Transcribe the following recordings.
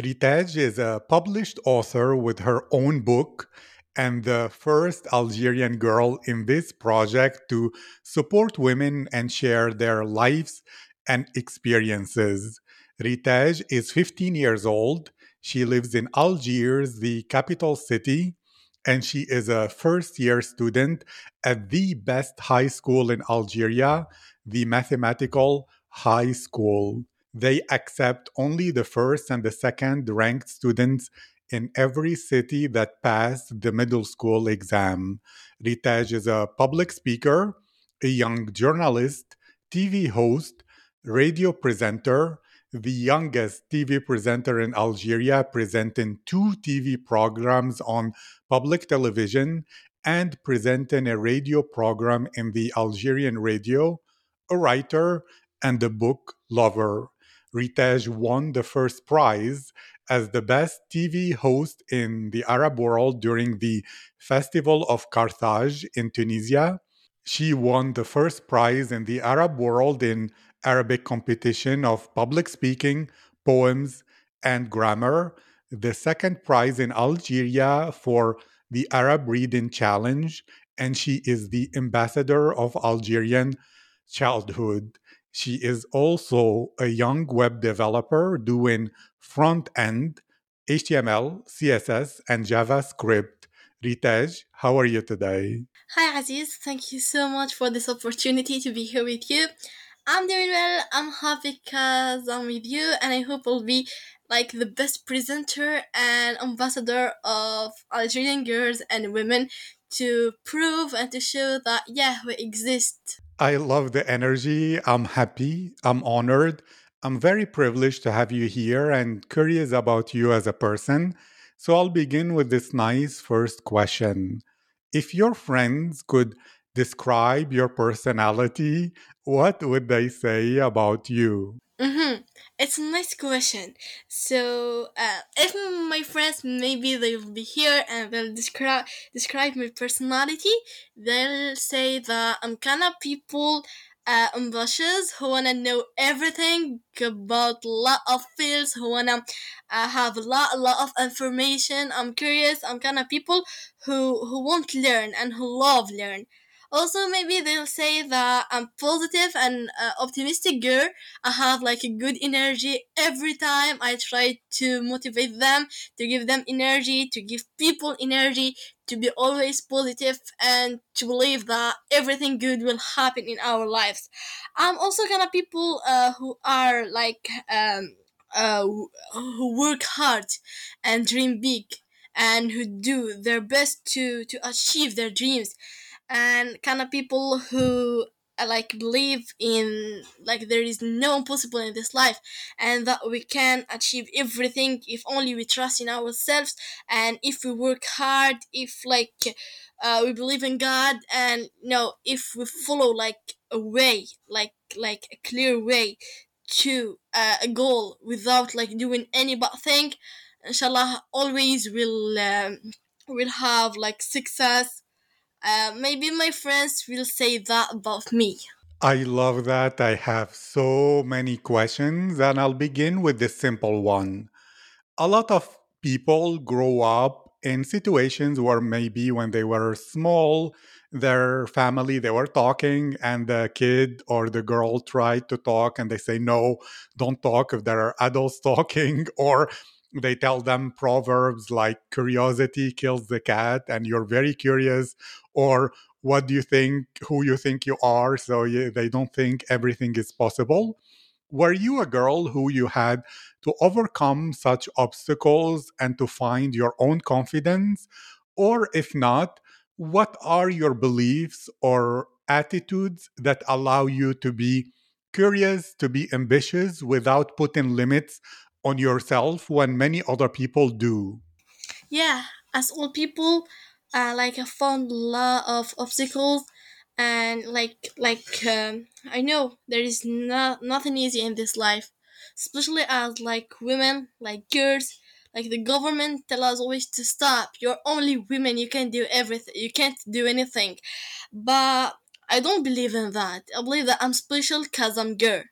Ritedj is a published author with her own book and the first Algerian girl in this project to support women and share their lives and experiences. Ritedj is 15 years old. She lives in Algiers, the capital city, and she is a first year student at the best high school in Algeria, the Mathematical High School they accept only the first and the second ranked students in every city that passed the middle school exam. Ritedj is a public speaker, a young journalist, TV host, radio presenter, the youngest TV presenter in Algeria, presenting two TV programs on public television and presenting a radio program in the Algerian radio, a writer, and a book lover. Ritedj won the first prize as the best TV host in the Arab world during the Festival of Carthage in Tunisia. She won the first prize in the Arab world in Arabic competition of public speaking, poems, and grammar, the second prize in Algeria for the Arab Reading Challenge, and she is the ambassador of Algerian childhood. She is also a young web developer doing front end, HTML, CSS, and JavaScript. Ritedj, how are you today? Hi, Aziz. Thank you so much for this opportunity to be here with you. I'm doing well. I'm happy because I'm with you, and I hope I'll be like the best presenter and ambassador of Algerian girls and women to prove and to show that, yeah, we exist. I love the energy. I'm happy. I'm honored. I'm very privileged to have you here and curious about you as a person. So I'll begin with this nice first question. If your friends could describe your personality, what would they say about you? Mm-hmm. It's a nice question. So, uh, if my friends maybe they'll be here and they'll describe describe my personality, they'll say that I'm kind of people uh, ambitious who wanna know everything about lot of fields, who wanna uh, have a lot a lot of information. I'm curious. I'm kind of people who who want to learn and who love learn. Also, maybe they'll say that I'm positive and uh, optimistic girl. I have like a good energy every time I try to motivate them, to give them energy, to give people energy, to be always positive and to believe that everything good will happen in our lives. I'm also of people uh, who are like um, uh, who work hard and dream big and who do their best to to achieve their dreams and kind of people who uh, like believe in like there is no impossible in this life and that we can achieve everything if only we trust in ourselves and if we work hard if like uh, we believe in god and you know if we follow like a way like like a clear way to uh, a goal without like doing any bad thing inshallah always will um, will have like success uh, maybe my friends will say that about me. I love that. I have so many questions, and I'll begin with the simple one. A lot of people grow up in situations where maybe when they were small, their family they were talking and the kid or the girl tried to talk and they say no don't talk if there are adults talking or they tell them proverbs like curiosity kills the cat and you're very curious or what do you think who you think you are? So you, they don't think everything is possible. Were you a girl who you had to overcome such obstacles and to find your own confidence? Or if not what are your beliefs or attitudes that allow you to be curious to be ambitious without putting limits on yourself when many other people do. Yeah, as old people, uh, like I found a lot of obstacles, and like like um, I know there is not nothing easy in this life, especially as like women, like girls. Like the government tell us always to stop. You're only women. You can do everything. You can't do anything. But I don't believe in that. I believe that I'm special because I'm girl.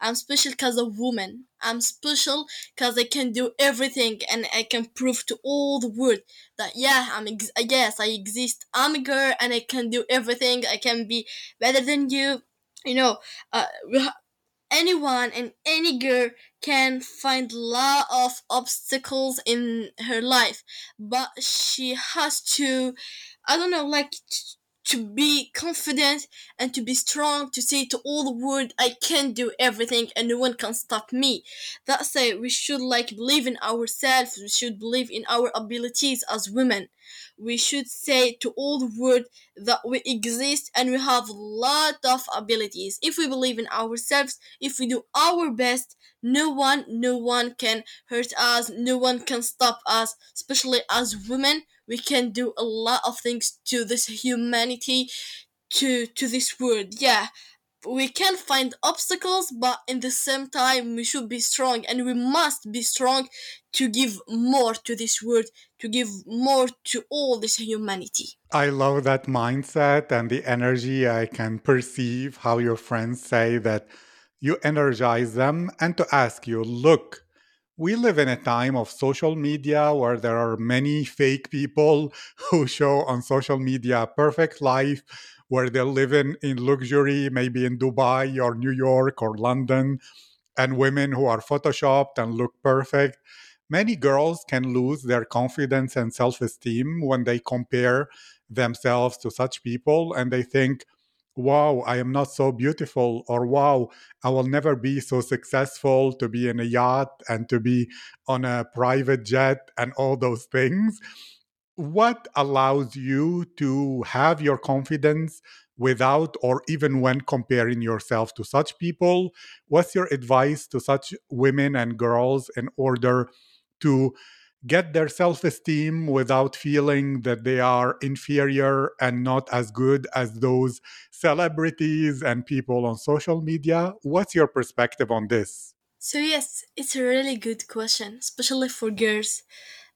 I'm special because of woman. I'm special because I can do everything and I can prove to all the world that yeah, I'm ex- yes, I exist. I'm a girl and I can do everything. I can be better than you. You know, uh, anyone and any girl can find a lot of obstacles in her life, but she has to, I don't know, like to be confident and to be strong to say to all the world i can do everything and no one can stop me. That's why we should like believe in ourselves. We should believe in our abilities as women. We should say to all the world that we exist and we have a lot of abilities. If we believe in ourselves if we do our best no one no one can hurt us. No one can stop us especially as women we can do a lot of things to this humanity to to this world yeah we can find obstacles but in the same time we should be strong and we must be strong to give more to this world to give more to all this humanity I love that mindset and the energy. I can perceive how your friends say that you energize them and to ask you, look, we live in a time of social media where there are many fake people who show on social media a perfect life where they're living in luxury, maybe in Dubai or New York or London, and women who are photoshopped and look perfect. Many girls can lose their confidence and self esteem when they compare themselves to such people and they think, wow, I am not so beautiful, or wow, I will never be so successful to be in a yacht and to be on a private jet and all those things. What allows you to have your confidence without or even when comparing yourself to such people? What's your advice to such women and girls in order to get their self esteem without feeling that they are inferior and not as good as those celebrities and people on social media. What's your perspective on this? so yes it's a really good question especially for girls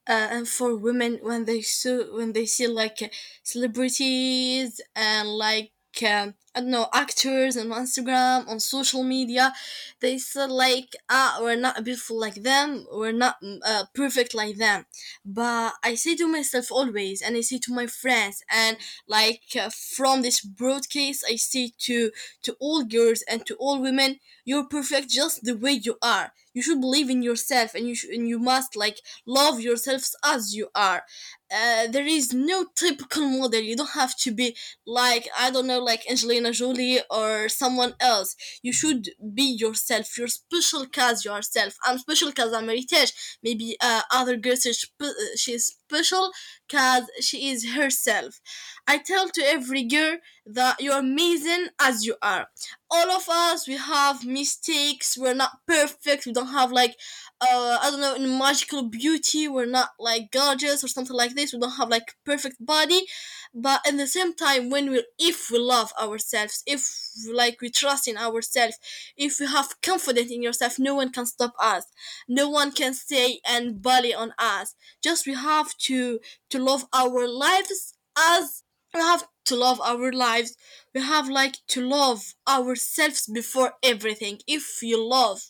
uh, and for women when they see when they see like celebrities and like um, I don't know actors on Instagram on social media, they say like ah we're not beautiful like them, we're not mm, uh, perfect like them. But I say to myself always, and I say to my friends, and like uh, from this broadcast, I say to to all girls and to all women, you're perfect just the way you are. You should believe in yourself, and you sh- and you must like love yourselves as you are. Uh, there is no typical model. You don't have to be like I don't know, like Angelina Jolie or someone else. You should be yourself. You're special cause yourself. I'm special cause I'm Ritedj. Maybe uh, other girls is spe- she's special cause she is herself. I tell to every girl that you're amazing as you are. All of us we have mistakes. We're not perfect. We don't have like uh, I don't know, in magical beauty, we're not like gorgeous or something like this. We don't have like perfect body, but at the same time, when we, if we love ourselves, if like we trust in ourselves, if we have confidence in yourself, no one can stop us. No one can say and bully on us. Just we have to to love our lives as we have to love our lives. We have like to love ourselves before everything. If you love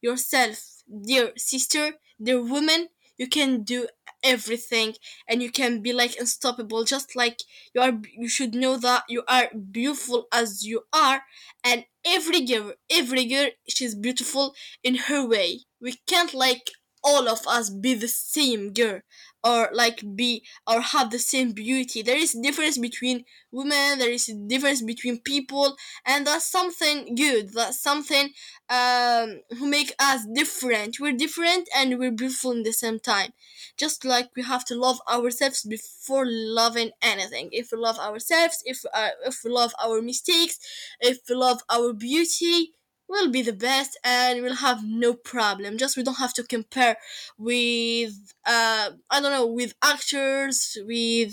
yourself, dear sister, dear woman, you can do everything and you can be like unstoppable just like you are you should know that you are beautiful as you are and every girl every girl she's beautiful in her way we can't like all of us be the same girl or like be or have the same beauty. There is difference between women there is a difference between people and that's something good. That's something um who make us different. We're different and we're beautiful in the same time. Just like we have to love ourselves before loving anything. If we love ourselves if uh, if we love our mistakes if we love our beauty we'll be the best and we'll have no problem. Just we don't have to compare with uh i don't know with actors with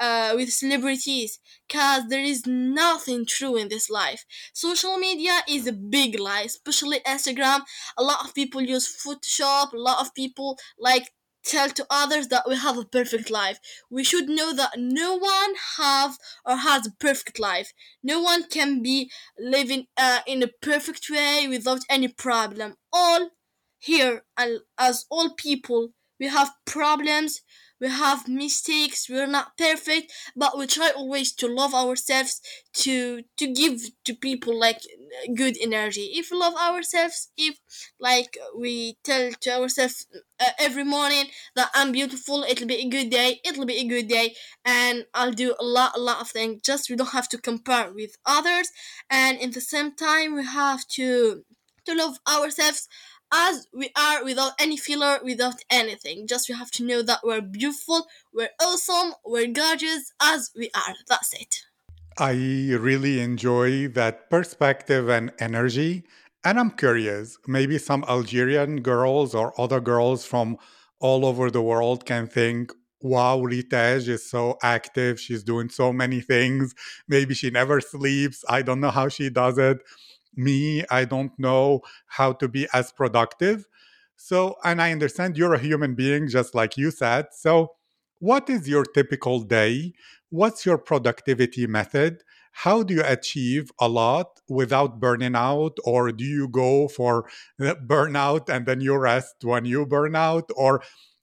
uh with celebrities because there is nothing true in this life. Social media is a big lie especially instagram. A lot of people use photoshop a lot of people like tell to others that we have a perfect life. We should know that no one have or has a perfect life. No one can be living uh, in a perfect way without any problem. All here al- as all people we have problems we have mistakes we're not perfect but we try always to love ourselves to to give to people like good energy. If we love ourselves if like we tell to ourselves uh, every morning that i'm beautiful it'll be a good day it'll be a good day and i'll do a lot a lot of things. Just we don't have to compare with others and in the same time we have to to love ourselves as we are without any filler, without anything. Just we have to know that we're beautiful, we're awesome, we're gorgeous as we are. That's it. I really enjoy that perspective and energy. And I'm curious, maybe some Algerian girls or other girls from all over the world can think, wow, Ritedj is so active. She's doing so many things. Maybe she never sleeps. I don't know how she does it. Me, I don't know how to be as productive. So, and I understand you're a human being, just like you said. So, what is your typical day? What's your productivity method? How do you achieve a lot without burning out? Or do you go for burnout and then you rest when you burn out? Or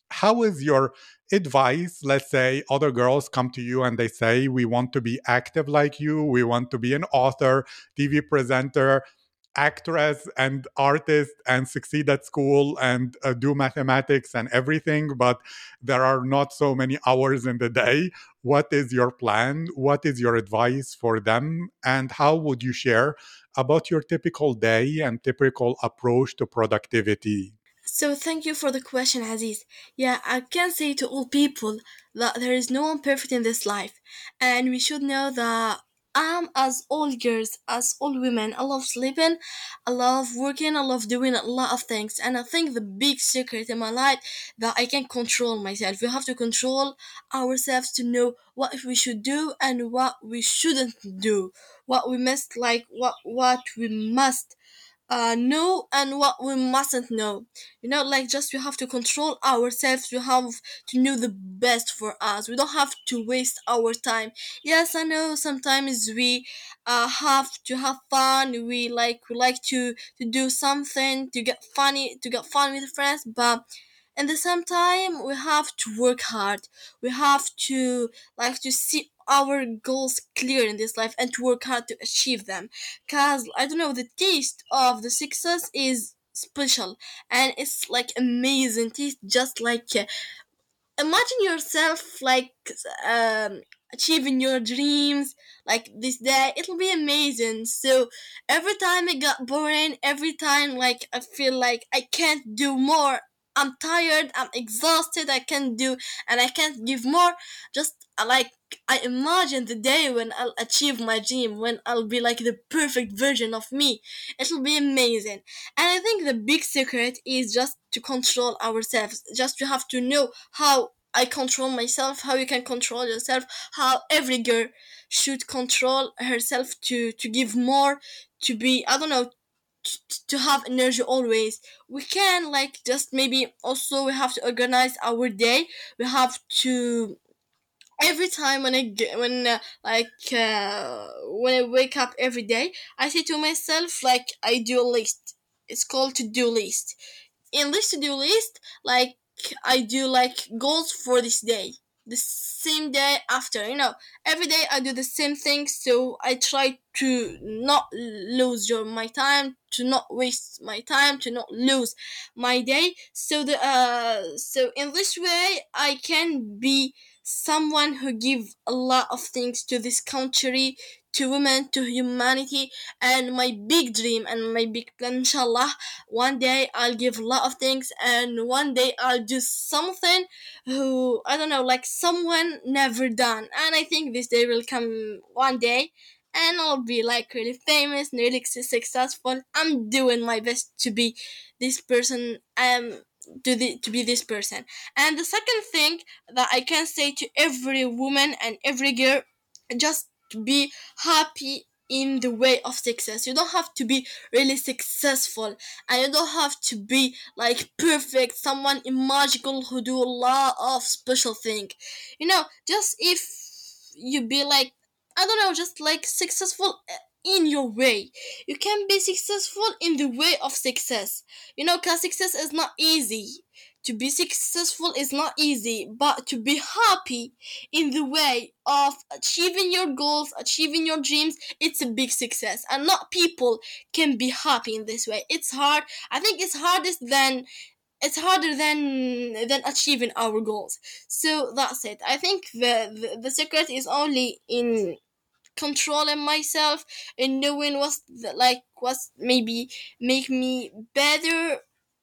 how is your advice? Let's say other girls come to you and they say, We want to be active like you, we want to be an author, TV presenter, actress and artist and succeed at school and uh, do mathematics and everything, but there are not so many hours in the day. What is your plan? What is your advice for them? And how would you share about your typical day and typical approach to productivity? So thank you for the question, Aziz. Yeah, I can say to all people that there is no one perfect in this life, and we should know that I'm as all girls, as all women. I love sleeping, I love working, I love doing a lot of things, and I think the big secret in my life that I can control myself. We have to control ourselves to know what we should do and what we shouldn't do, what we must like, what what we must uh, know and what we mustn't know. You know, like just we have to control ourselves. We have to know the best for us. We don't have to waste our time. Yes, I know sometimes we uh, have to have fun. We like we like to to do something to get funny to get fun with friends, but at the same time we have to work hard. We have to like to see our goals clear in this life and to work hard to achieve them. Because i don't know the taste of the success is special and it's like amazing taste just like uh, imagine yourself like um achieving your dreams like this day. It'll be amazing. So every time it got boring every time like i feel like i can't do more i'm tired i'm exhausted i can't do and i can't give more. Just uh, like i imagine the day when i'll achieve my dream when i'll be like the perfect version of me. It'll be amazing. And i think the big secret is just to control ourselves. Just to have to know how I control myself, how you can control yourself, how every girl should control herself to to give more, to be I don't know, to, have energy always. We can like just maybe also we have to organize our day. We have to every time when I get, when uh, like uh, when I wake up every day, I say to myself like I do a list. It's called to do list. In this to do list, like I do like goals for this day the same day after you know. Every day i do the same thing so i try to not lose your my time to not waste my time to not lose my day. So the uh so in this way i can be someone who give a lot of things to this country to women to humanity and my big dream and my big plan inshallah one day i'll give a lot of things and one day i'll do something who I don't know, like someone never done. And I think this day will come one day and I'll be like really famous really successful. I'm doing my best to be this person um to the, to be this person. And the second thing that I can say to every woman and every girl just be happy in the way of success. You don't have to be really successful and you don't have to be like perfect, someone magical who do a lot of special thing. You know, just if you be like I don't know, just like successful uh, in your way. You can be successful in the way of success. You know, cause success is not easy. To be successful is not easy, but to be happy in the way of achieving your goals, achieving your dreams, it's a big success. And not people can be happy in this way. It's hard. I think it's hardest than it's harder than than achieving our goals. So that's it. I think the the, the secret is only in controlling myself and knowing what's the, like what's maybe make me better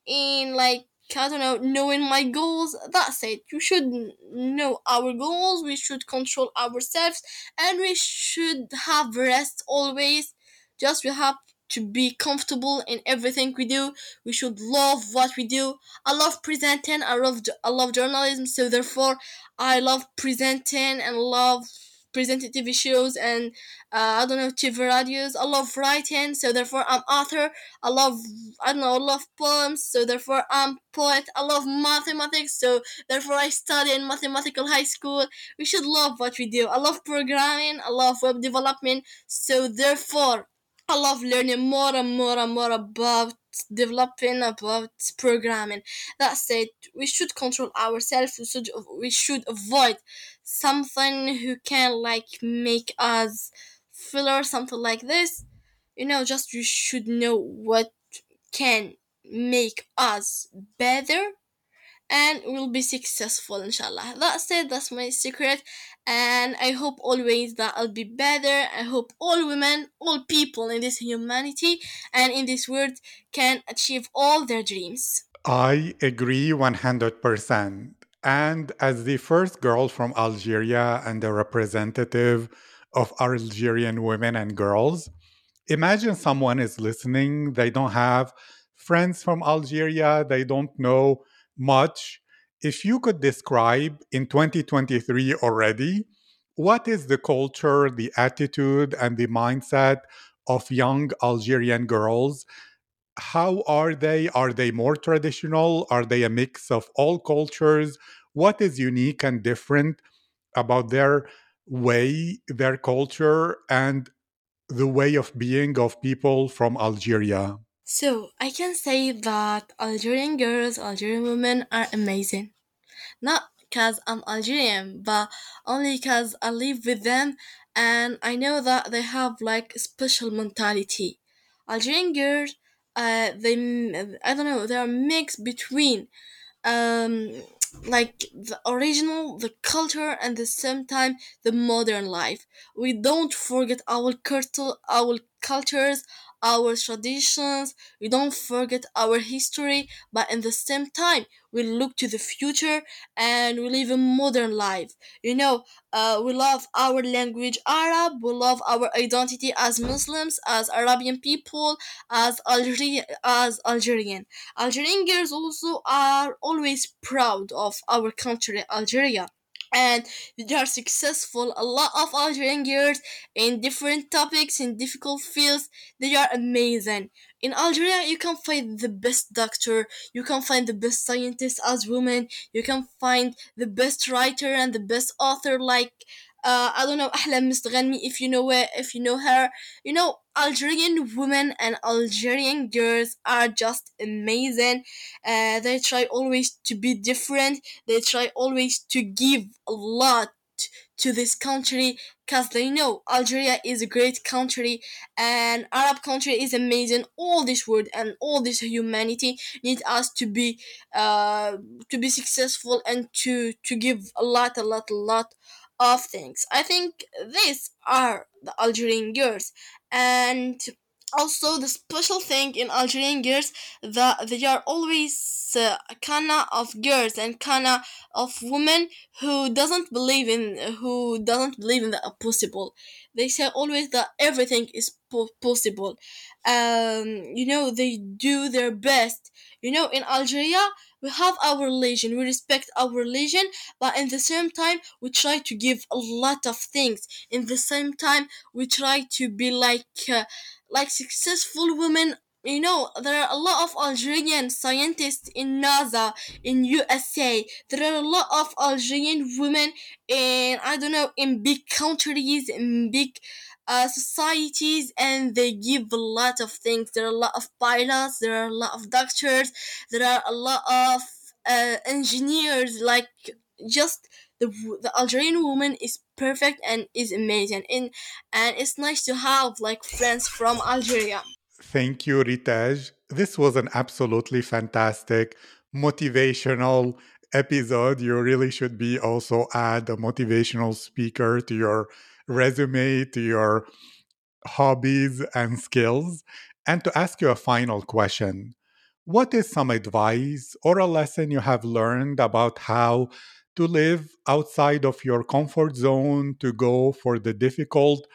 in like I don't know, knowing my goals. That's it. You should know our goals. We should control ourselves, and we should have rest always. Just we have to be comfortable in everything we do. We should love what we do. I love presenting. I love I love journalism. So therefore, I love presenting and love presenting TV shows and uh, I don't know TV radios. I love writing, so therefore I'm author. I love I don't know I love poems, so therefore I'm poet. I love mathematics, so therefore I study in mathematical high school. We should love what we do. I love programming. I love web development, so therefore I love learning more and more and more about developing about programming. That's it. We should control ourselves. We should we should avoid something who can like make us feel or something like this. You know, just you should know what can make us better and we'll be successful inshallah that's it that's my secret and i hope always that i'll be better i hope all women all people in this humanity and in this world can achieve all their dreams I agree 100%. And as the first girl from Algeria and a representative of Algerian women and girls, imagine someone is listening, they don't have friends from Algeria, they don't know much. If you could describe in 2023 already, what is the culture, the attitude, and the mindset of young Algerian girls how are they? Are they more traditional? Are they a mix of all cultures? What is unique and different about their way, their culture, and the way of being of people from Algeria? so i can say that algerian girls algerian women are amazing not because I'm Algerian, but only because I live with them and I know that they have like special mentality. Algerian girls, uh, they I don't know, they're a mix between um like the original the culture and the same time the modern life. We don't forget our culture our cultures our traditions we don't forget our history but in the same time we look to the future and we live a modern life you know uh, we love our language arab we love our identity as muslims as arabian people as algerian as algerian Algerian girls also are always proud of our country, Algeria and they are successful. A lot of algerians in different topics in difficult fields they are amazing. In algeria you can find the best doctor you can find the best scientist as women you can find the best writer and the best author like uh, i don't know ahlam mr if you know her if you know her. You know Algerian women and Algerian girls are just amazing uh, they try always to be different they try always to give a lot to this country because they know Algeria is a great country and Arab country is amazing. All this world and all this humanity need us to be uh, to be successful and to to give a lot, a lot, a lot of things. I think these are the Algerian girls and also the special thing in Algerian girls that they are always uh, kind of girls and kind of women who doesn't believe in who doesn't believe in the impossible. They say always that everything is po- possible. Um, you know they do their best. You know in Algeria we have our religion, we respect our religion, but in the same time we try to give a lot of things. In the same time we try to be like. Uh, like successful women you know there are a lot of algerian scientists in nasa in usa there are a lot of algerian women in i don't know in big countries in big uh, societies and they give a lot of things there are a lot of pilots there are a lot of doctors there are a lot of uh, engineers like just the, the Algerian woman is perfect and is amazing and and it's nice to have like friends from Algeria. Thank you, Ritedj. This was an absolutely fantastic, motivational episode. You really should be also add a motivational speaker to your resume, to your hobbies and skills. And to ask you a final question What is some advice or a lesson you have learned about how to live outside of your comfort zone, to go for the difficult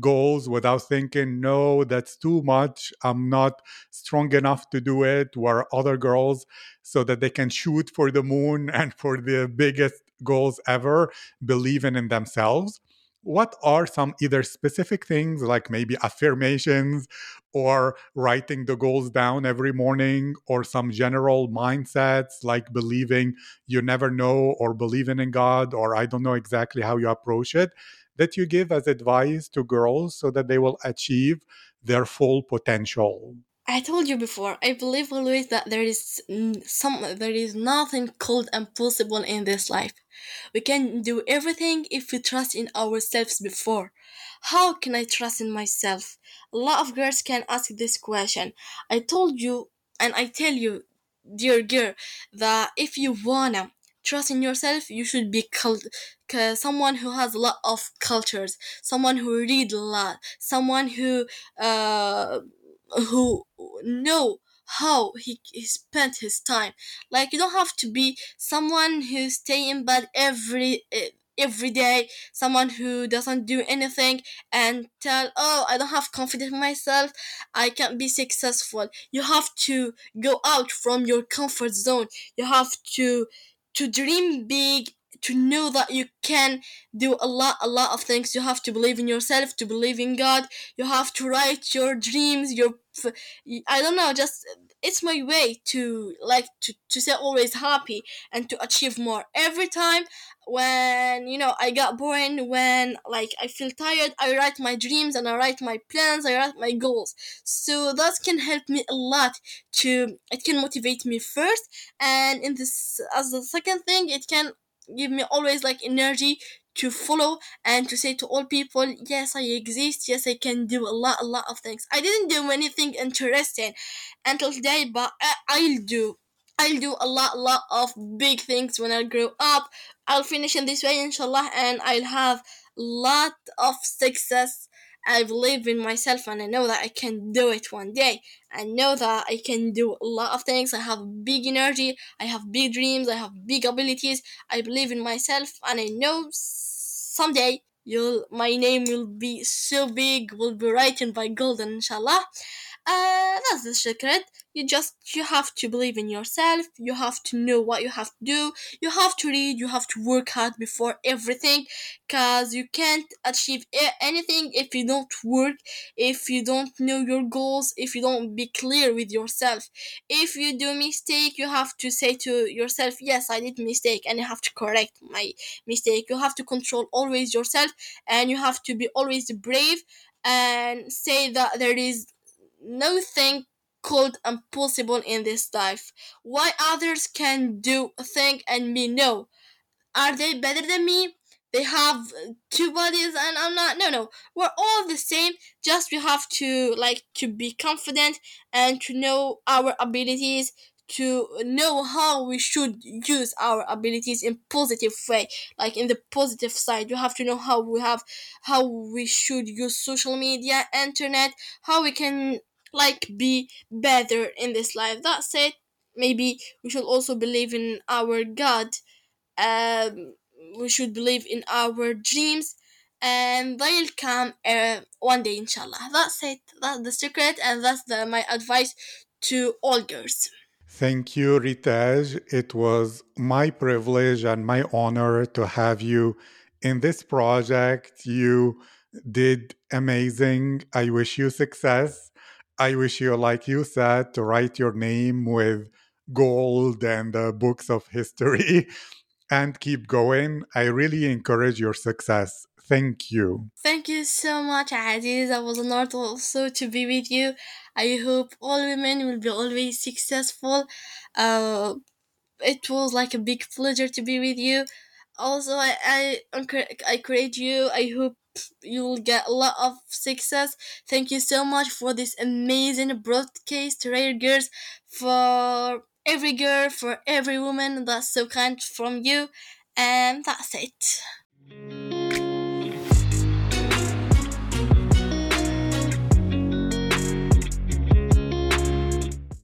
goals without thinking, no, that's too much. I'm not strong enough to do it. Where other girls, so that they can shoot for the moon and for the biggest goals ever, believing in themselves. What are some either specific things like maybe affirmations or writing the goals down every morning, or some general mindsets like believing you never know, or believing in God, or I don't know exactly how you approach it? that you give as advice to girls so that they will achieve their full potential? I told you before, I believe always that there is some there is nothing called impossible in this life. We can do everything if we trust in ourselves before. How can I trust in myself? A lot of girls can ask this question. I told you and I tell you, dear girl, that if you wanna trust in yourself, you should be cult- someone who has a lot of cultures, someone who read a lot, someone who uh who know how he, he spent his time. Like you don't have to be someone who stay in bed every every day someone who doesn't do anything and tell oh i don't have confidence in myself. I can't be successful. You have to go out from your comfort zone. You have to to dream big to know that you can do a lot a lot of things. You have to believe in yourself to believe in god. You have to write your dreams your i don't know just it's my way to like to, to stay always happy and to achieve more. Every time when you know i got born when like i feel tired i write my dreams and i write my plans i write my goals. So that can help me a lot to it can motivate me first and in this as the second thing it can give me always like energy to follow and to say to all people yes i exist yes i can do a lot a lot of things i didn't do anything interesting until today but I, i'll do I'll do a lot, lot of big things when I grow up. I'll finish in this way, inshallah, and I'll have lot of success. I believe in myself, and I know that I can do it one day. I know that I can do a lot of things. I have big energy. I have big dreams. I have big abilities. I believe in myself, and I know someday you'll my name will be so big, will be written by golden, inshallah Uh, that's the secret. You just you have to believe in yourself. You have to know what you have to do. You have to read. You have to work hard before everything, cause you can't achieve anything if you don't work. If you don't know your goals. If you don't be clear with yourself. If you do mistake, you have to say to yourself, "Yes, I did mistake," and you have to correct my mistake. You have to control always yourself, and you have to be always brave and say that there is no thing called impossible in this life. Why others can do a thing and me no? Are they better than me? They have two bodies and I'm not. No, no. We're all the same. Just we have to like to be confident and to know our abilities to know how we should use our abilities in positive way like in the positive side you have to know how we have how we should use social media internet how we can like be better in this life that's it maybe we should also believe in our god um, we should believe in our dreams and they'll come uh, one day inshallah that's it that's the secret and that's the, my advice to all girls Thank you, Ritedj. It was my privilege and my honor to have you in this project. You did amazing. I wish you success. I wish you, like you said, to write your name with gold and the books of history and keep going. I really encourage your success. Thank you. Thank you so much, Aziz. I was honored also to be with you. I hope all women will be always successful. Uh, it was like a big pleasure to be with you. Also, I I, I encourage you. I hope you'll get a lot of success. Thank you so much for this amazing broadcast, Rare Girls, for every girl, for every woman. That's so kind from you. And that's it.